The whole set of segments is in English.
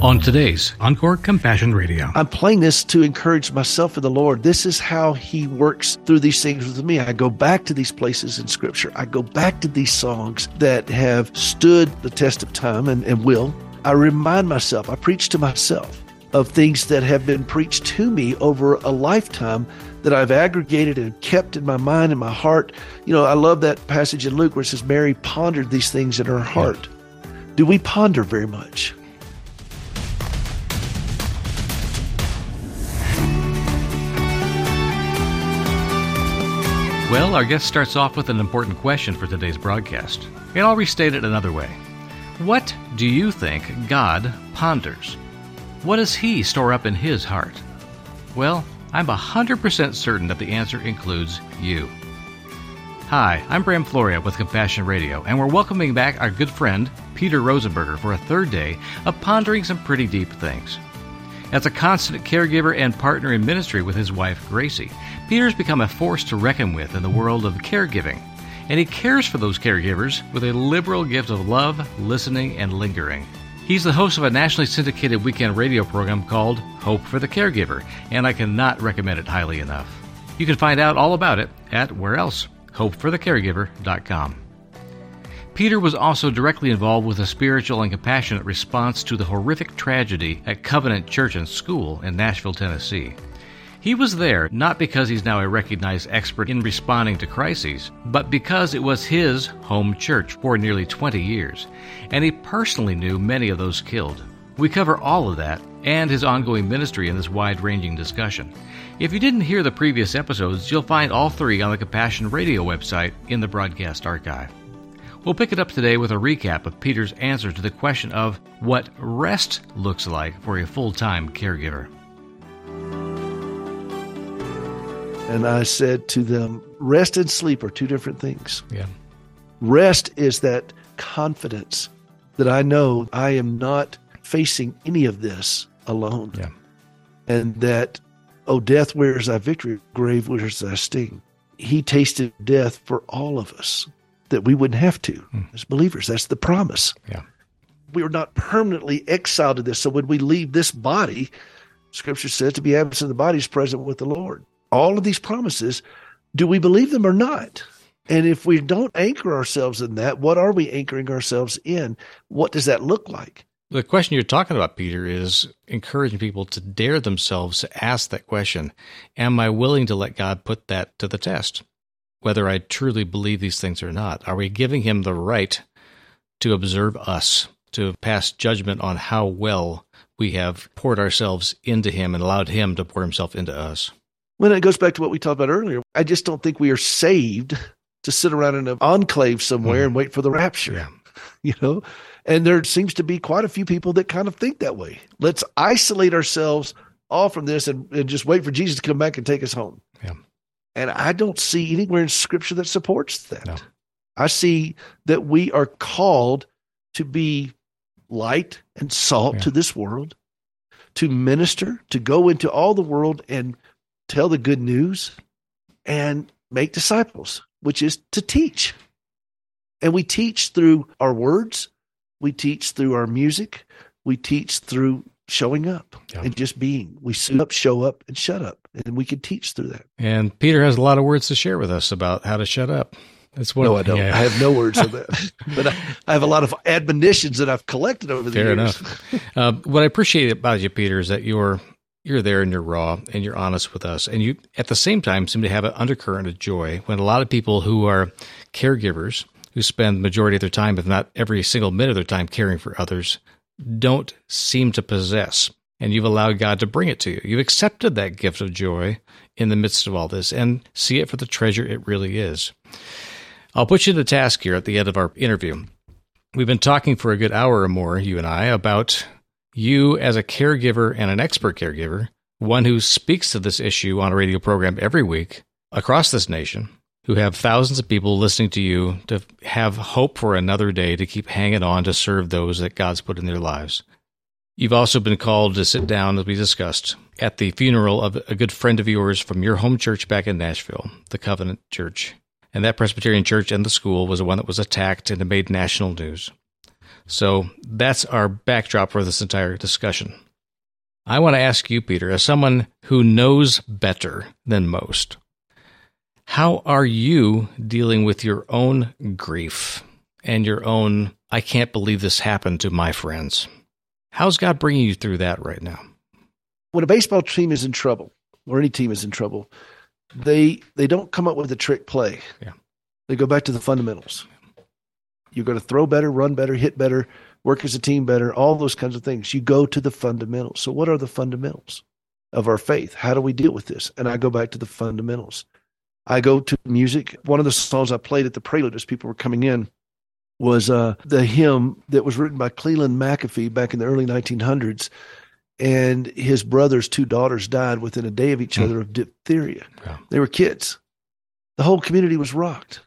On today's Encore Compassion Radio, I'm playing this to encourage myself in the Lord. This is how He works through these things with me. I go back to these places in Scripture. I go back to these songs that have stood the test of time and, and will. I remind myself, I preach to myself of things that have been preached to me over a lifetime that I've aggregated and kept in my mind and my heart. You know, I love that passage in Luke where it says Mary pondered these things in her heart. Do we ponder very much? Well, our guest starts off with an important question for today's broadcast, and I'll restate it another way. What do you think God ponders? What does He store up in His heart? Well, I'm 100% certain that the answer includes you. Hi, I'm Bram Floria with Compassion Radio, and we're welcoming back our good friend, Peter Rosenberger, for a third day of pondering some pretty deep things. As a constant caregiver and partner in ministry with his wife, Gracie, Peter's become a force to reckon with in the world of caregiving, and he cares for those caregivers with a liberal gift of love, listening, and lingering. He's the host of a nationally syndicated weekend radio program called Hope for the Caregiver, and I cannot recommend it highly enough. You can find out all about it at where else? hopeforthecaregiver.com. Peter was also directly involved with a spiritual and compassionate response to the horrific tragedy at Covenant Church and School in Nashville, Tennessee. He was there not because he's now a recognized expert in responding to crises, but because it was his home church for nearly 20 years, and he personally knew many of those killed. We cover all of that and his ongoing ministry in this wide ranging discussion. If you didn't hear the previous episodes, you'll find all three on the Compassion Radio website in the broadcast archive. We'll pick it up today with a recap of Peter's answer to the question of what rest looks like for a full time caregiver. And I said to them, rest and sleep are two different things. Yeah. Rest is that confidence that I know I am not facing any of this alone. Yeah. And that, oh, death, where is thy victory? Grave, where is thy sting? He tasted death for all of us that we wouldn't have to Hmm. as believers. That's the promise. Yeah. We are not permanently exiled to this. So when we leave this body, scripture says to be absent in the body is present with the Lord. All of these promises, do we believe them or not? And if we don't anchor ourselves in that, what are we anchoring ourselves in? What does that look like? The question you're talking about, Peter, is encouraging people to dare themselves to ask that question Am I willing to let God put that to the test? Whether I truly believe these things or not. Are we giving Him the right to observe us, to pass judgment on how well we have poured ourselves into Him and allowed Him to pour Himself into us? When it goes back to what we talked about earlier, I just don't think we are saved to sit around in an enclave somewhere and mm-hmm. wait for the rapture. Yeah. You know, and there seems to be quite a few people that kind of think that way. Let's isolate ourselves all from this and, and just wait for Jesus to come back and take us home. Yeah. And I don't see anywhere in scripture that supports that. No. I see that we are called to be light and salt Yeah. to this world, to minister, to go into all the world and tell the good news and make disciples, which is to teach. And we teach through our words, we teach through our music, we teach through showing up Yeah. and just being. We suit up, show up, and shut up. And we can teach through that. And Peter has a lot of words to share with us about how to shut up. That's what no, I don't. yeah. I have no words of that. but I, I have a lot of admonitions that I've collected over the Fair years. enough. Uh, what I appreciate about you, Peter, is that you're you're there and you're raw and you're honest with us, and you at the same time seem to have an undercurrent of joy. When a lot of people who are caregivers, who spend the majority of their time, if not every single minute of their time, caring for others, don't seem to possess. And you've allowed God to bring it to you. You've accepted that gift of joy in the midst of all this and see it for the treasure it really is. I'll put you to the task here at the end of our interview. We've been talking for a good hour or more, you and I, about you as a caregiver and an expert caregiver, one who speaks to this issue on a radio program every week across this nation, who have thousands of people listening to you to have hope for another day to keep hanging on to serve those that God's put in their lives. You've also been called to sit down, as we discussed, at the funeral of a good friend of yours from your home church back in Nashville, the Covenant Church. And that Presbyterian church and the school was the one that was attacked and it made national news. So that's our backdrop for this entire discussion. I want to ask you, Peter, as someone who knows better than most, how are you dealing with your own grief and your own, I can't believe this happened to my friends? How's God bringing you through that right now? When a baseball team is in trouble, or any team is in trouble, they they don't come up with a trick play. Yeah. They go back to the fundamentals. You're going to throw better, run better, hit better, work as a team better, all those kinds of things. You go to the fundamentals. So what are the fundamentals of our faith? How do we deal with this? And I go back to the fundamentals. I go to music. One of the songs I played at the prelude as people were coming in was uh, the hymn that was written by Cleland McAfee back in the early 1900s. And his brother's two daughters died within a day of each mm. other of diphtheria. Yeah. They were kids. The whole community was rocked.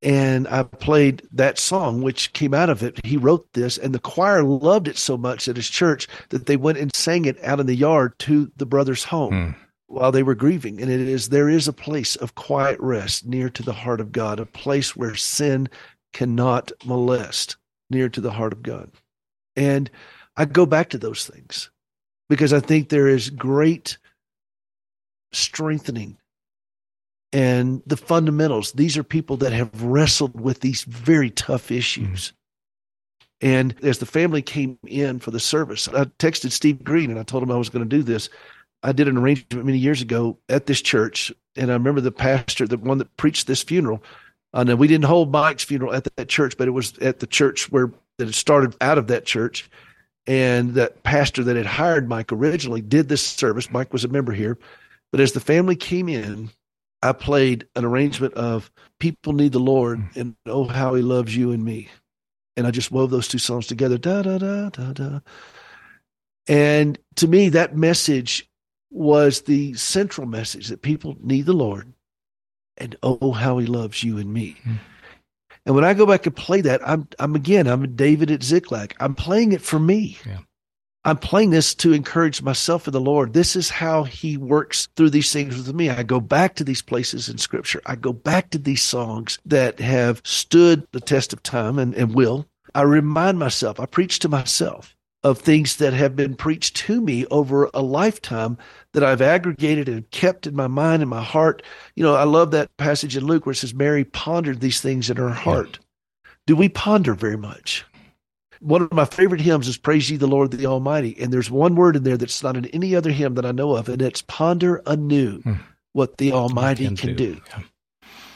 And I played that song, which came out of it. He wrote this, and the choir loved it so much at his church that they went and sang it out in the yard to the brother's home. Mm while they were grieving. And it is there is a place of quiet rest near to the heart of God, a place where sin cannot molest near to the heart of God. And I go back to those things because I think there is great strengthening and the fundamentals. These are people that have wrestled with these very tough issues. Mm-hmm. And as the family came in for the service, I texted Steve Green and I told him I was going to do this. I did an arrangement many years ago at this church, and I remember the pastor, the one that preached this funeral. I know we didn't hold Mike's funeral at that church, but it was at the church where that it started out of that church. And that pastor that had hired Mike originally did this service. Mike was a member here. But as the family came in, I played an arrangement of People Need the Lord hmm. and Oh How He Loves You and Me. And I just wove those two songs together. Da da da da da. And to me, that message was the central message that people need the Lord and oh how he loves you and me. Mm. And when I go back and play that, I'm I'm again, I'm David at Ziklag. I'm playing it for me. Yeah. I'm playing this to encourage myself in the Lord. This is how He works through these things with me. I go back to these places in Scripture. I go back to these songs that have stood the test of time and, and will. I remind myself, I preach to myself of things that have been preached to me over a lifetime that I've aggregated and kept in my mind and my heart. You know, I love that passage in Luke where it says, Mary pondered these things in her heart. Do we ponder very much? One of my favorite hymns is Praise Ye the Lord the Almighty. And there's one word in there that's not in any other hymn that I know of, and it's ponder anew hmm. what the Almighty can, can, do. do. Yeah.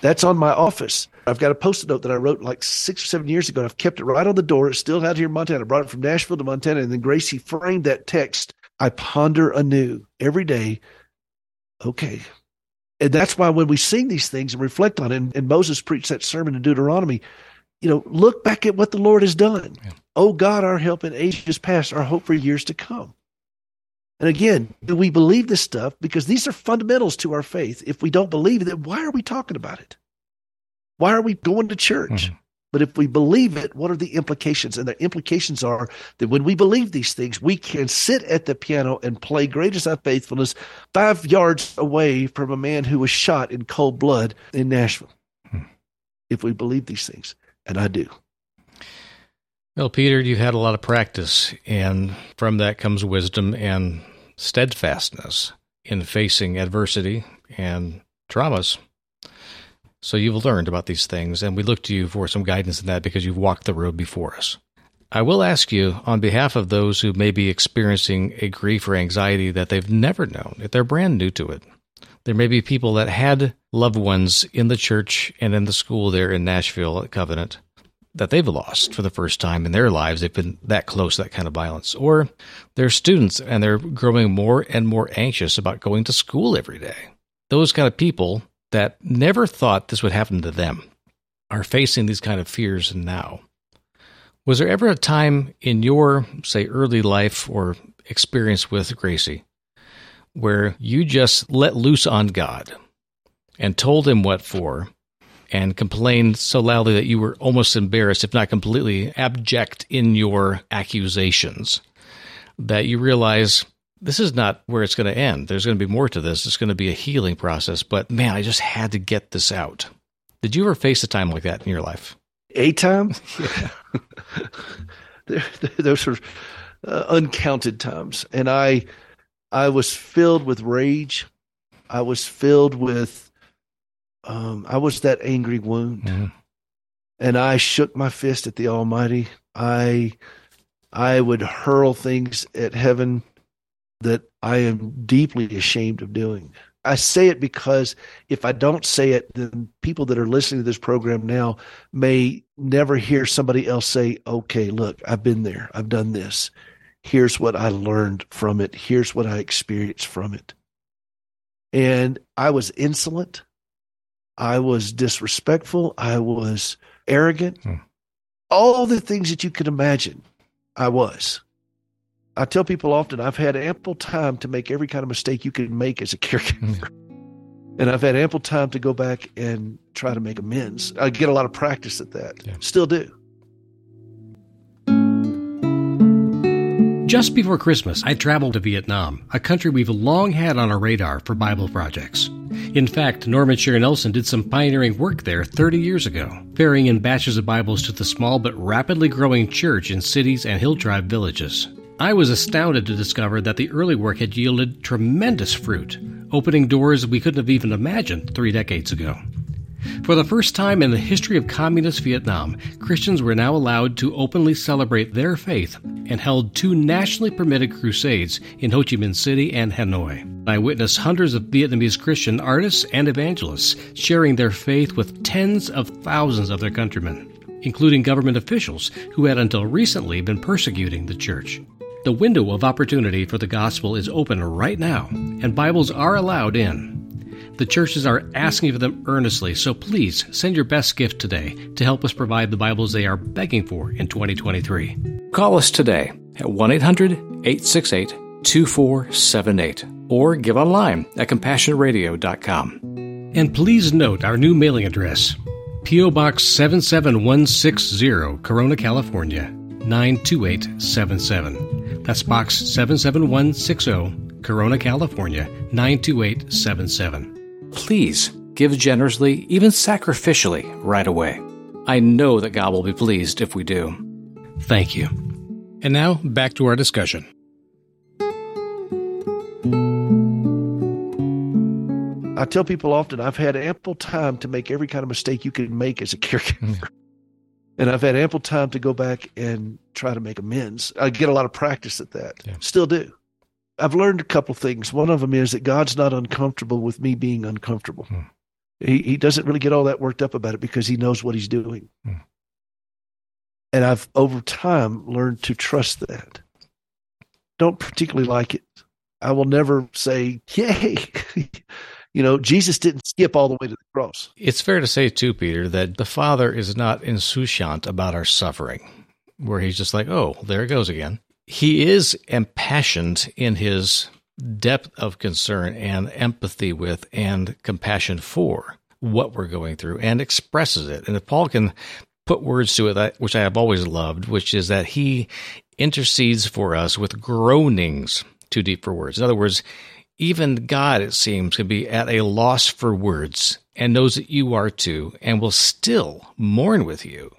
That's on my office. I've got a post-it note that I wrote like six or seven years ago. And I've kept it right on the door. It's still out here in Montana. I brought it from Nashville to Montana. And then Gracie framed that text. I ponder anew every day. Okay. And that's why when we sing these things and reflect on it, and, and Moses preached that sermon in Deuteronomy, you know, look back at what the Lord has done. Yeah. Oh God, our help in ages past, our hope for years to come. And again, do we believe this stuff? Because these are fundamentals to our faith. If we don't believe it, then why are we talking about it? Why are we going to church? Mm-hmm. But if we believe it, what are the implications? And the implications are that when we believe these things, we can sit at the piano and play Great Is Thy Faithfulness five yards away from a man who was shot in cold blood in Nashville. Hmm. If we believe these things, and I do. Well, Peter, you've had a lot of practice, and from that comes wisdom and steadfastness in facing adversity and traumas. So you've learned about these things, and we look to you for some guidance in that because you've walked the road before us. I will ask you, on behalf of those who may be experiencing a grief or anxiety that they've never known, if they're brand new to it, there may be people that had loved ones in the church and in the school there in Nashville at Covenant that they've lost for the first time in their lives. They've been that close to that kind of violence. Or they're students and they're growing more and more anxious about going to school every day. Those kind of people that never thought this would happen to them are facing these kind of fears now. Was there ever a time in your, say, early life or experience with Gracie where you just let loose on God and told him what for and complained so loudly that you were almost embarrassed, if not completely abject in your accusations, that you realize this is not where it's going to end. There's going to be more to this. It's going to be a healing process. But man, I just had to get this out. Did you ever face a time like that in your life? A time? Yeah. those were uh, uncounted times. And I, I was filled with rage. I was filled with, um, I was that angry wound. Mm-hmm. And I shook my fist at the Almighty. I, I would hurl things at heaven that I am deeply ashamed of doing. I say it because if I don't say it, then people that are listening to this program now may never hear somebody else say, okay, look, I've been there. I've done this. Here's what I learned from it. Here's what I experienced from it. And I was insolent. I was disrespectful. I was arrogant. Hmm. All the things that you could imagine, I was. I tell people often I've had ample time to make every kind of mistake you can make as a caregiver. And I've had ample time to go back and try to make amends. I get a lot of practice at that. Yeah. Still do. Just before Christmas, I traveled to Vietnam, a country we've long had on our radar for Bible projects. In fact, Norman Scher Nelson did some pioneering work there 30 years ago, ferrying in batches of Bibles to the small but rapidly growing church in cities and hill tribe villages. I was astounded to discover that the early work had yielded tremendous fruit, opening doors we couldn't have even imagined three decades ago. For the first time in the history of communist Vietnam, Christians were now allowed to openly celebrate their faith and held two nationally permitted crusades in Ho Chi Minh City and Hanoi. I witnessed hundreds of Vietnamese Christian artists and evangelists sharing their faith with tens of thousands of their countrymen, including government officials who had until recently been persecuting the church. The window of opportunity for the gospel is open right now, and Bibles are allowed in. The churches are asking for them earnestly, so please send your best gift today to help us provide the Bibles they are begging for in 2023. Call us today at 1 800 868 2478 or give online at compassionradio.com. And please note our new mailing address P.O. Box 77160, Corona, California 92877. That's Box 77160, Corona, California 92877. Please give generously, even sacrificially, right away. I know that God will be pleased if we do. Thank you. And now, back to our discussion. I tell people often I've had ample time to make every kind of mistake you can make as a caregiver. And I've had ample time to go back and try to make amends. I get a lot of practice at that. Yeah. Still do. I've learned a couple things. One of them is that God's not uncomfortable with me being uncomfortable. Hmm. He he doesn't really get all that worked up about it because he knows what he's doing. Hmm. And I've over time learned to trust that. Don't particularly like it. I will never say, "Yay." You know, Jesus didn't skip all the way to the cross. It's fair to say, too, Peter, that the Father is not insouciant about our suffering, where he's just like, oh, there it goes again. He is impassioned in his depth of concern and empathy with and compassion for what we're going through and expresses it. And if Paul can put words to it, which I have always loved, which is that he intercedes for us with groanings too deep for words. In other words, even God, it seems, can be at a loss for words and knows that you are too and will still mourn with you.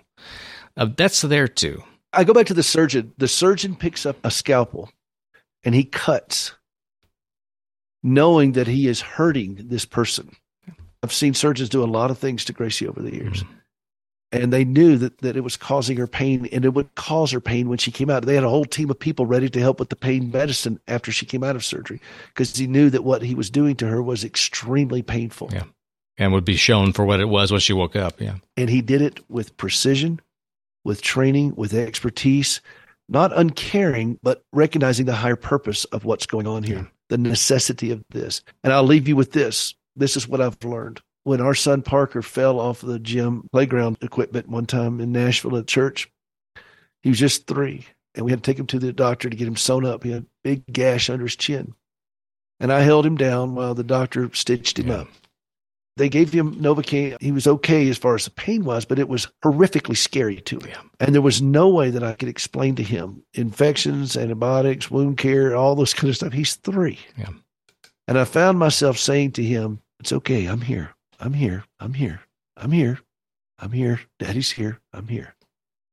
Uh, that's there too. I go back to the surgeon. The surgeon picks up a scalpel and he cuts, knowing that he is hurting this person. I've seen surgeons do a lot of things to Gracie over the years. Mm-hmm and they knew that, that it was causing her pain and it would cause her pain when she came out. They had a whole team of people ready to help with the pain medicine after she came out of surgery because he knew that what he was doing to her was extremely painful. Yeah. And would be shown for what it was when she woke up. Yeah. And he did it with precision, with training, with expertise, not uncaring, but recognizing the higher purpose of what's going on here, yeah. the necessity of this. And I'll leave you with this. This is what I've learned when our son Parker fell off the gym playground equipment one time in Nashville at church. He was just three, and we had to take him to the doctor to get him sewn up. He had a big gash under his chin. And I held him down while the doctor stitched him yeah. up. They gave him Novocaine. He was okay as far as the pain was, but it was horrifically scary to him. Yeah. And there was no way that I could explain to him infections, antibiotics, wound care, all this kind of stuff. He's three. Yeah. And I found myself saying to him, It's okay. I'm here. I'm here. I'm here. I'm here. I'm here. Daddy's here. I'm here.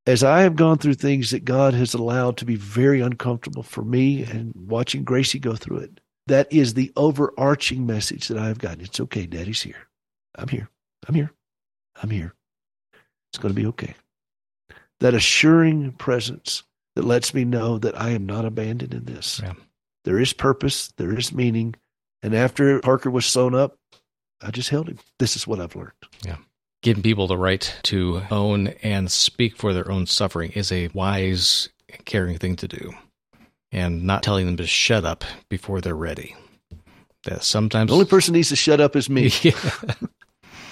as I have gone through things that God has allowed to be very uncomfortable for me and watching Gracie go through it, that is the overarching message that I've gotten. It's okay. Daddy's here. I'm here. I'm here. I'm here. It's going to be okay. That assuring presence that lets me know that I am not abandoned in this. Yeah. There is purpose, there is meaning. And after Parker was sewn up, I just held him. This is what I've learned. Yeah. Giving people the right to own and speak for their own suffering is a wise, caring thing to do. And not telling them to shut up before they're ready. That sometimes the only person needs to shut up is me. Yeah.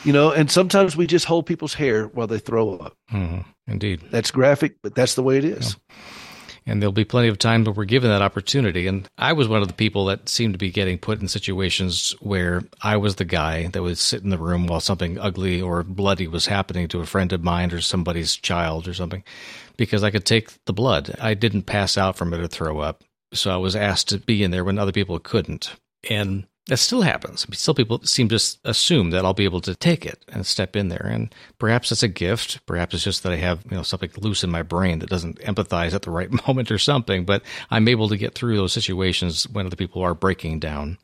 you know, and sometimes we just hold people's hair while they throw up. Mm-hmm. Indeed. That's graphic, but that's the way it is. Yeah and there'll be plenty of time that we're given that opportunity. And I was one of the people that seemed to be getting put in situations where I was the guy that would sit in the room while something ugly or bloody was happening to a friend of mine or somebody's child or something, because I could take the blood. I didn't pass out from it or throw up. So I was asked to be in there when other people couldn't. And that still happens. Still, people seem to assume that I'll be able to take it and step in there. And perhaps it's a gift. Perhaps it's just that I have you know something loose in my brain that doesn't empathize at the right moment or something. But I'm able to get through those situations when other people are breaking down.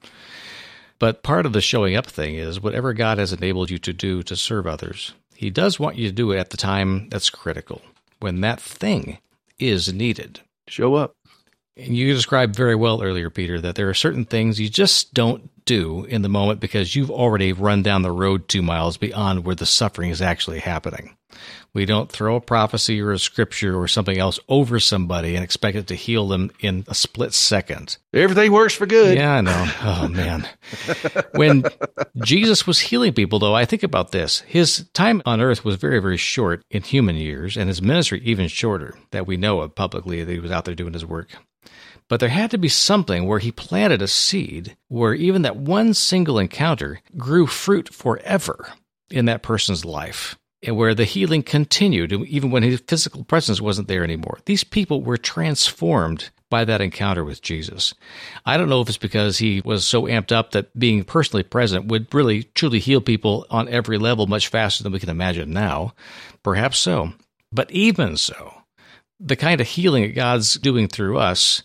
But part of the showing up thing is whatever God has enabled you to do to serve others, He does want you to do it at the time that's critical, when that thing is needed. Show up. You described very well earlier, Peter, that there are certain things you just don't do in the moment because you've already run down the road two miles beyond where the suffering is actually happening. We don't throw a prophecy or a scripture or something else over somebody and expect it to heal them in a split second. Everything works for good. Yeah, I know. Oh, man. when Jesus was healing people, though, I think about this. His time on earth was very, very short in human years, and his ministry even shorter that we know of publicly that he was out there doing his work. But there had to be something where he planted a seed where even that one single encounter grew fruit forever in that person's life and where the healing continued even when his physical presence wasn't there anymore. These people were transformed by that encounter with Jesus. I don't know if it's because he was so amped up that being personally present would really truly heal people on every level much faster than we can imagine now. Perhaps so. But even so, the kind of healing that God's doing through us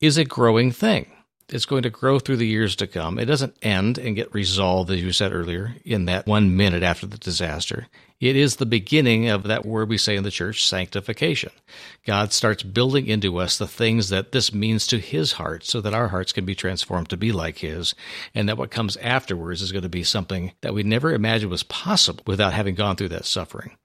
is a growing thing. It's going to grow through the years to come. It doesn't end and get resolved, as you said earlier, in that one minute after the disaster. It is the beginning of that word we say in the church, sanctification. God starts building into us the things that this means to His heart so that our hearts can be transformed to be like His, and that what comes afterwards is going to be something that we never imagined was possible without having gone through that suffering.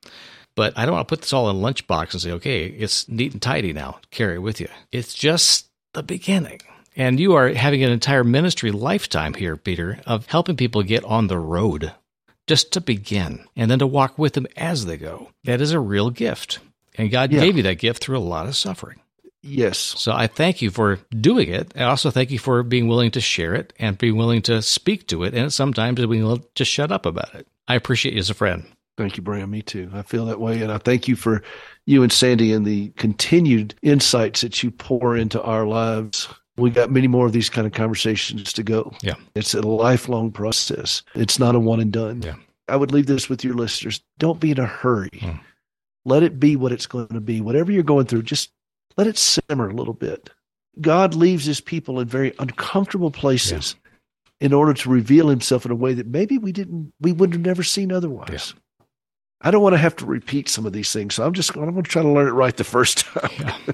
But I don't want to put this all in a lunchbox and say, okay, it's neat and tidy now. Carry it with you. It's just the beginning. And you are having an entire ministry lifetime here, Peter, of helping people get on the road just to begin and then to walk with them as they go. That is a real gift. And God yeah. gave you that gift through a lot of suffering. Yes. So I thank you for doing it. I also thank you for being willing to share it and being willing to speak to it and sometimes being willing to just shut up about it. I appreciate you as a friend. Thank you, Bram. Me too. I feel that way. And I thank you for you and Sandy and the continued insights that you pour into our lives. We got many more of these kind of conversations to go. Yeah. It's a lifelong process. It's not a one and done. Yeah. I would leave this with your listeners. Don't be in a hurry. Mm. Let it be what it's going to be. Whatever you're going through, just let it simmer a little bit. God leaves his people in very uncomfortable places yeah. in order to reveal himself in a way that maybe we didn't we would have never seen otherwise. Yeah. I don't want to have to repeat some of these things. So I'm just I'm going to try to learn it right the first time. Yeah.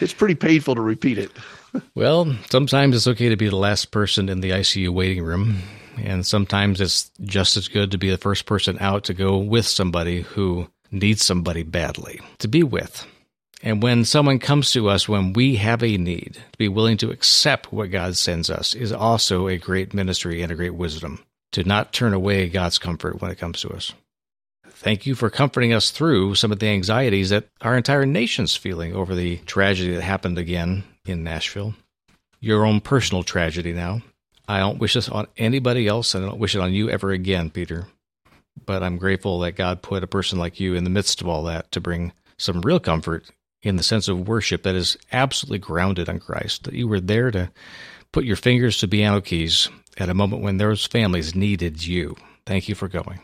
it's pretty painful to repeat it. well, sometimes it's okay to be the last person in the ICU waiting room. And sometimes it's just as good to be the first person out to go with somebody who needs somebody badly to be with. And when someone comes to us when we have a need, to be willing to accept what God sends us is also a great ministry and a great wisdom. To not turn away God's comfort when it comes to us. Thank you for comforting us through some of the anxieties that our entire nation's feeling over the tragedy that happened again in Nashville. Your own personal tragedy now. I don't wish this on anybody else, and I don't wish it on you ever again, Peter. But I'm grateful that God put a person like you in the midst of all that to bring some real comfort in the sense of worship that is absolutely grounded on Christ. That you were there to put your fingers to piano keys at a moment when those families needed you. Thank you for going.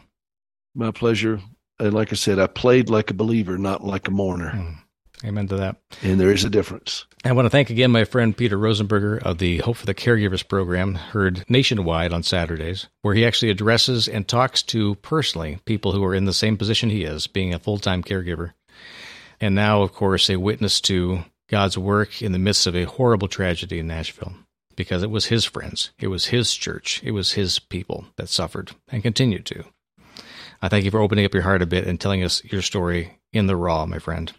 My pleasure. And like I said, I played like a believer, not like a mourner. Mm. Amen to that. And there is a difference. I want to thank again my friend Peter Rosenberger of the Hope for the Caregivers program, heard nationwide on Saturdays, where he actually addresses and talks to personally people who are in the same position he is, being a full time caregiver. And now, of course, a witness to God's work in the midst of a horrible tragedy in Nashville because it was his friends, it was his church, it was his people that suffered and continue to. I thank you for opening up your heart a bit and telling us your story in the raw, my friend.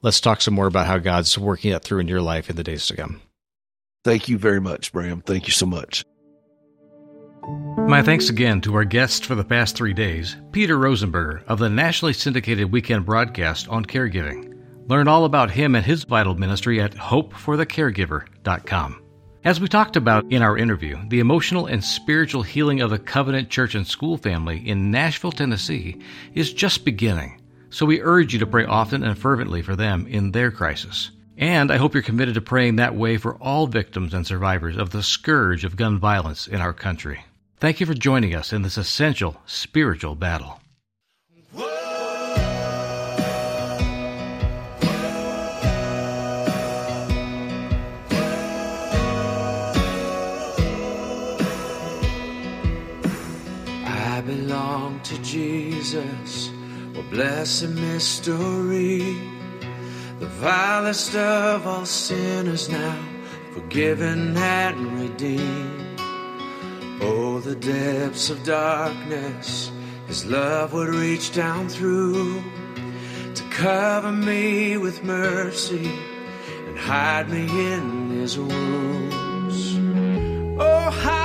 Let's talk some more about how God's working that through in your life in the days to come. Thank you very much, Bram. Thank you so much. My thanks again to our guests for the past three days, Peter Rosenberger of the nationally syndicated weekend broadcast on caregiving. Learn all about him and his vital ministry at hopeforthecaregiver.com. As we talked about in our interview, the emotional and spiritual healing of the Covenant Church and School family in Nashville, Tennessee is just beginning. So we urge you to pray often and fervently for them in their crisis. And I hope you're committed to praying that way for all victims and survivors of the scourge of gun violence in our country. Thank you for joining us in this essential spiritual battle. Jesus blessed mystery, the vilest of all sinners now forgiven and redeemed. Oh, the depths of darkness, His love would reach down through to cover me with mercy and hide me in His wounds. Oh, hallelujah.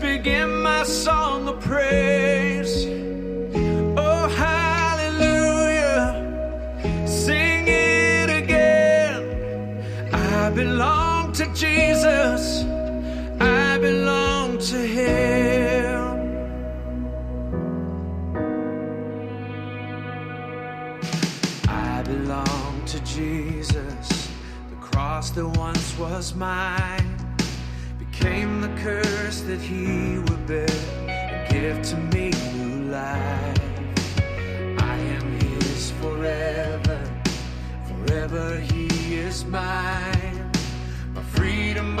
Begin my song of praise. Oh, hallelujah. Sing it again. I belong to Jesus. I belong to Him. I belong to Jesus. The cross that once was mine came the curse that he would bear and give to me new life. I am his forever, forever he is mine. My freedom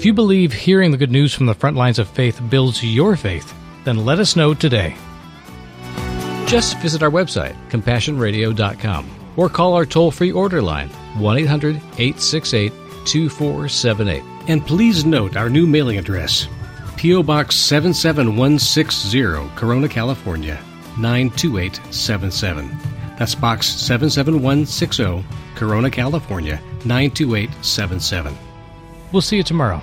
If you believe hearing the good news from the front lines of faith builds your faith, then let us know today. Just visit our website, compassionradio.com, or call our toll free order line, 1 800 868 2478. And please note our new mailing address P.O. Box 77160, Corona, California 92877. That's Box 77160, Corona, California 92877. We'll see you tomorrow.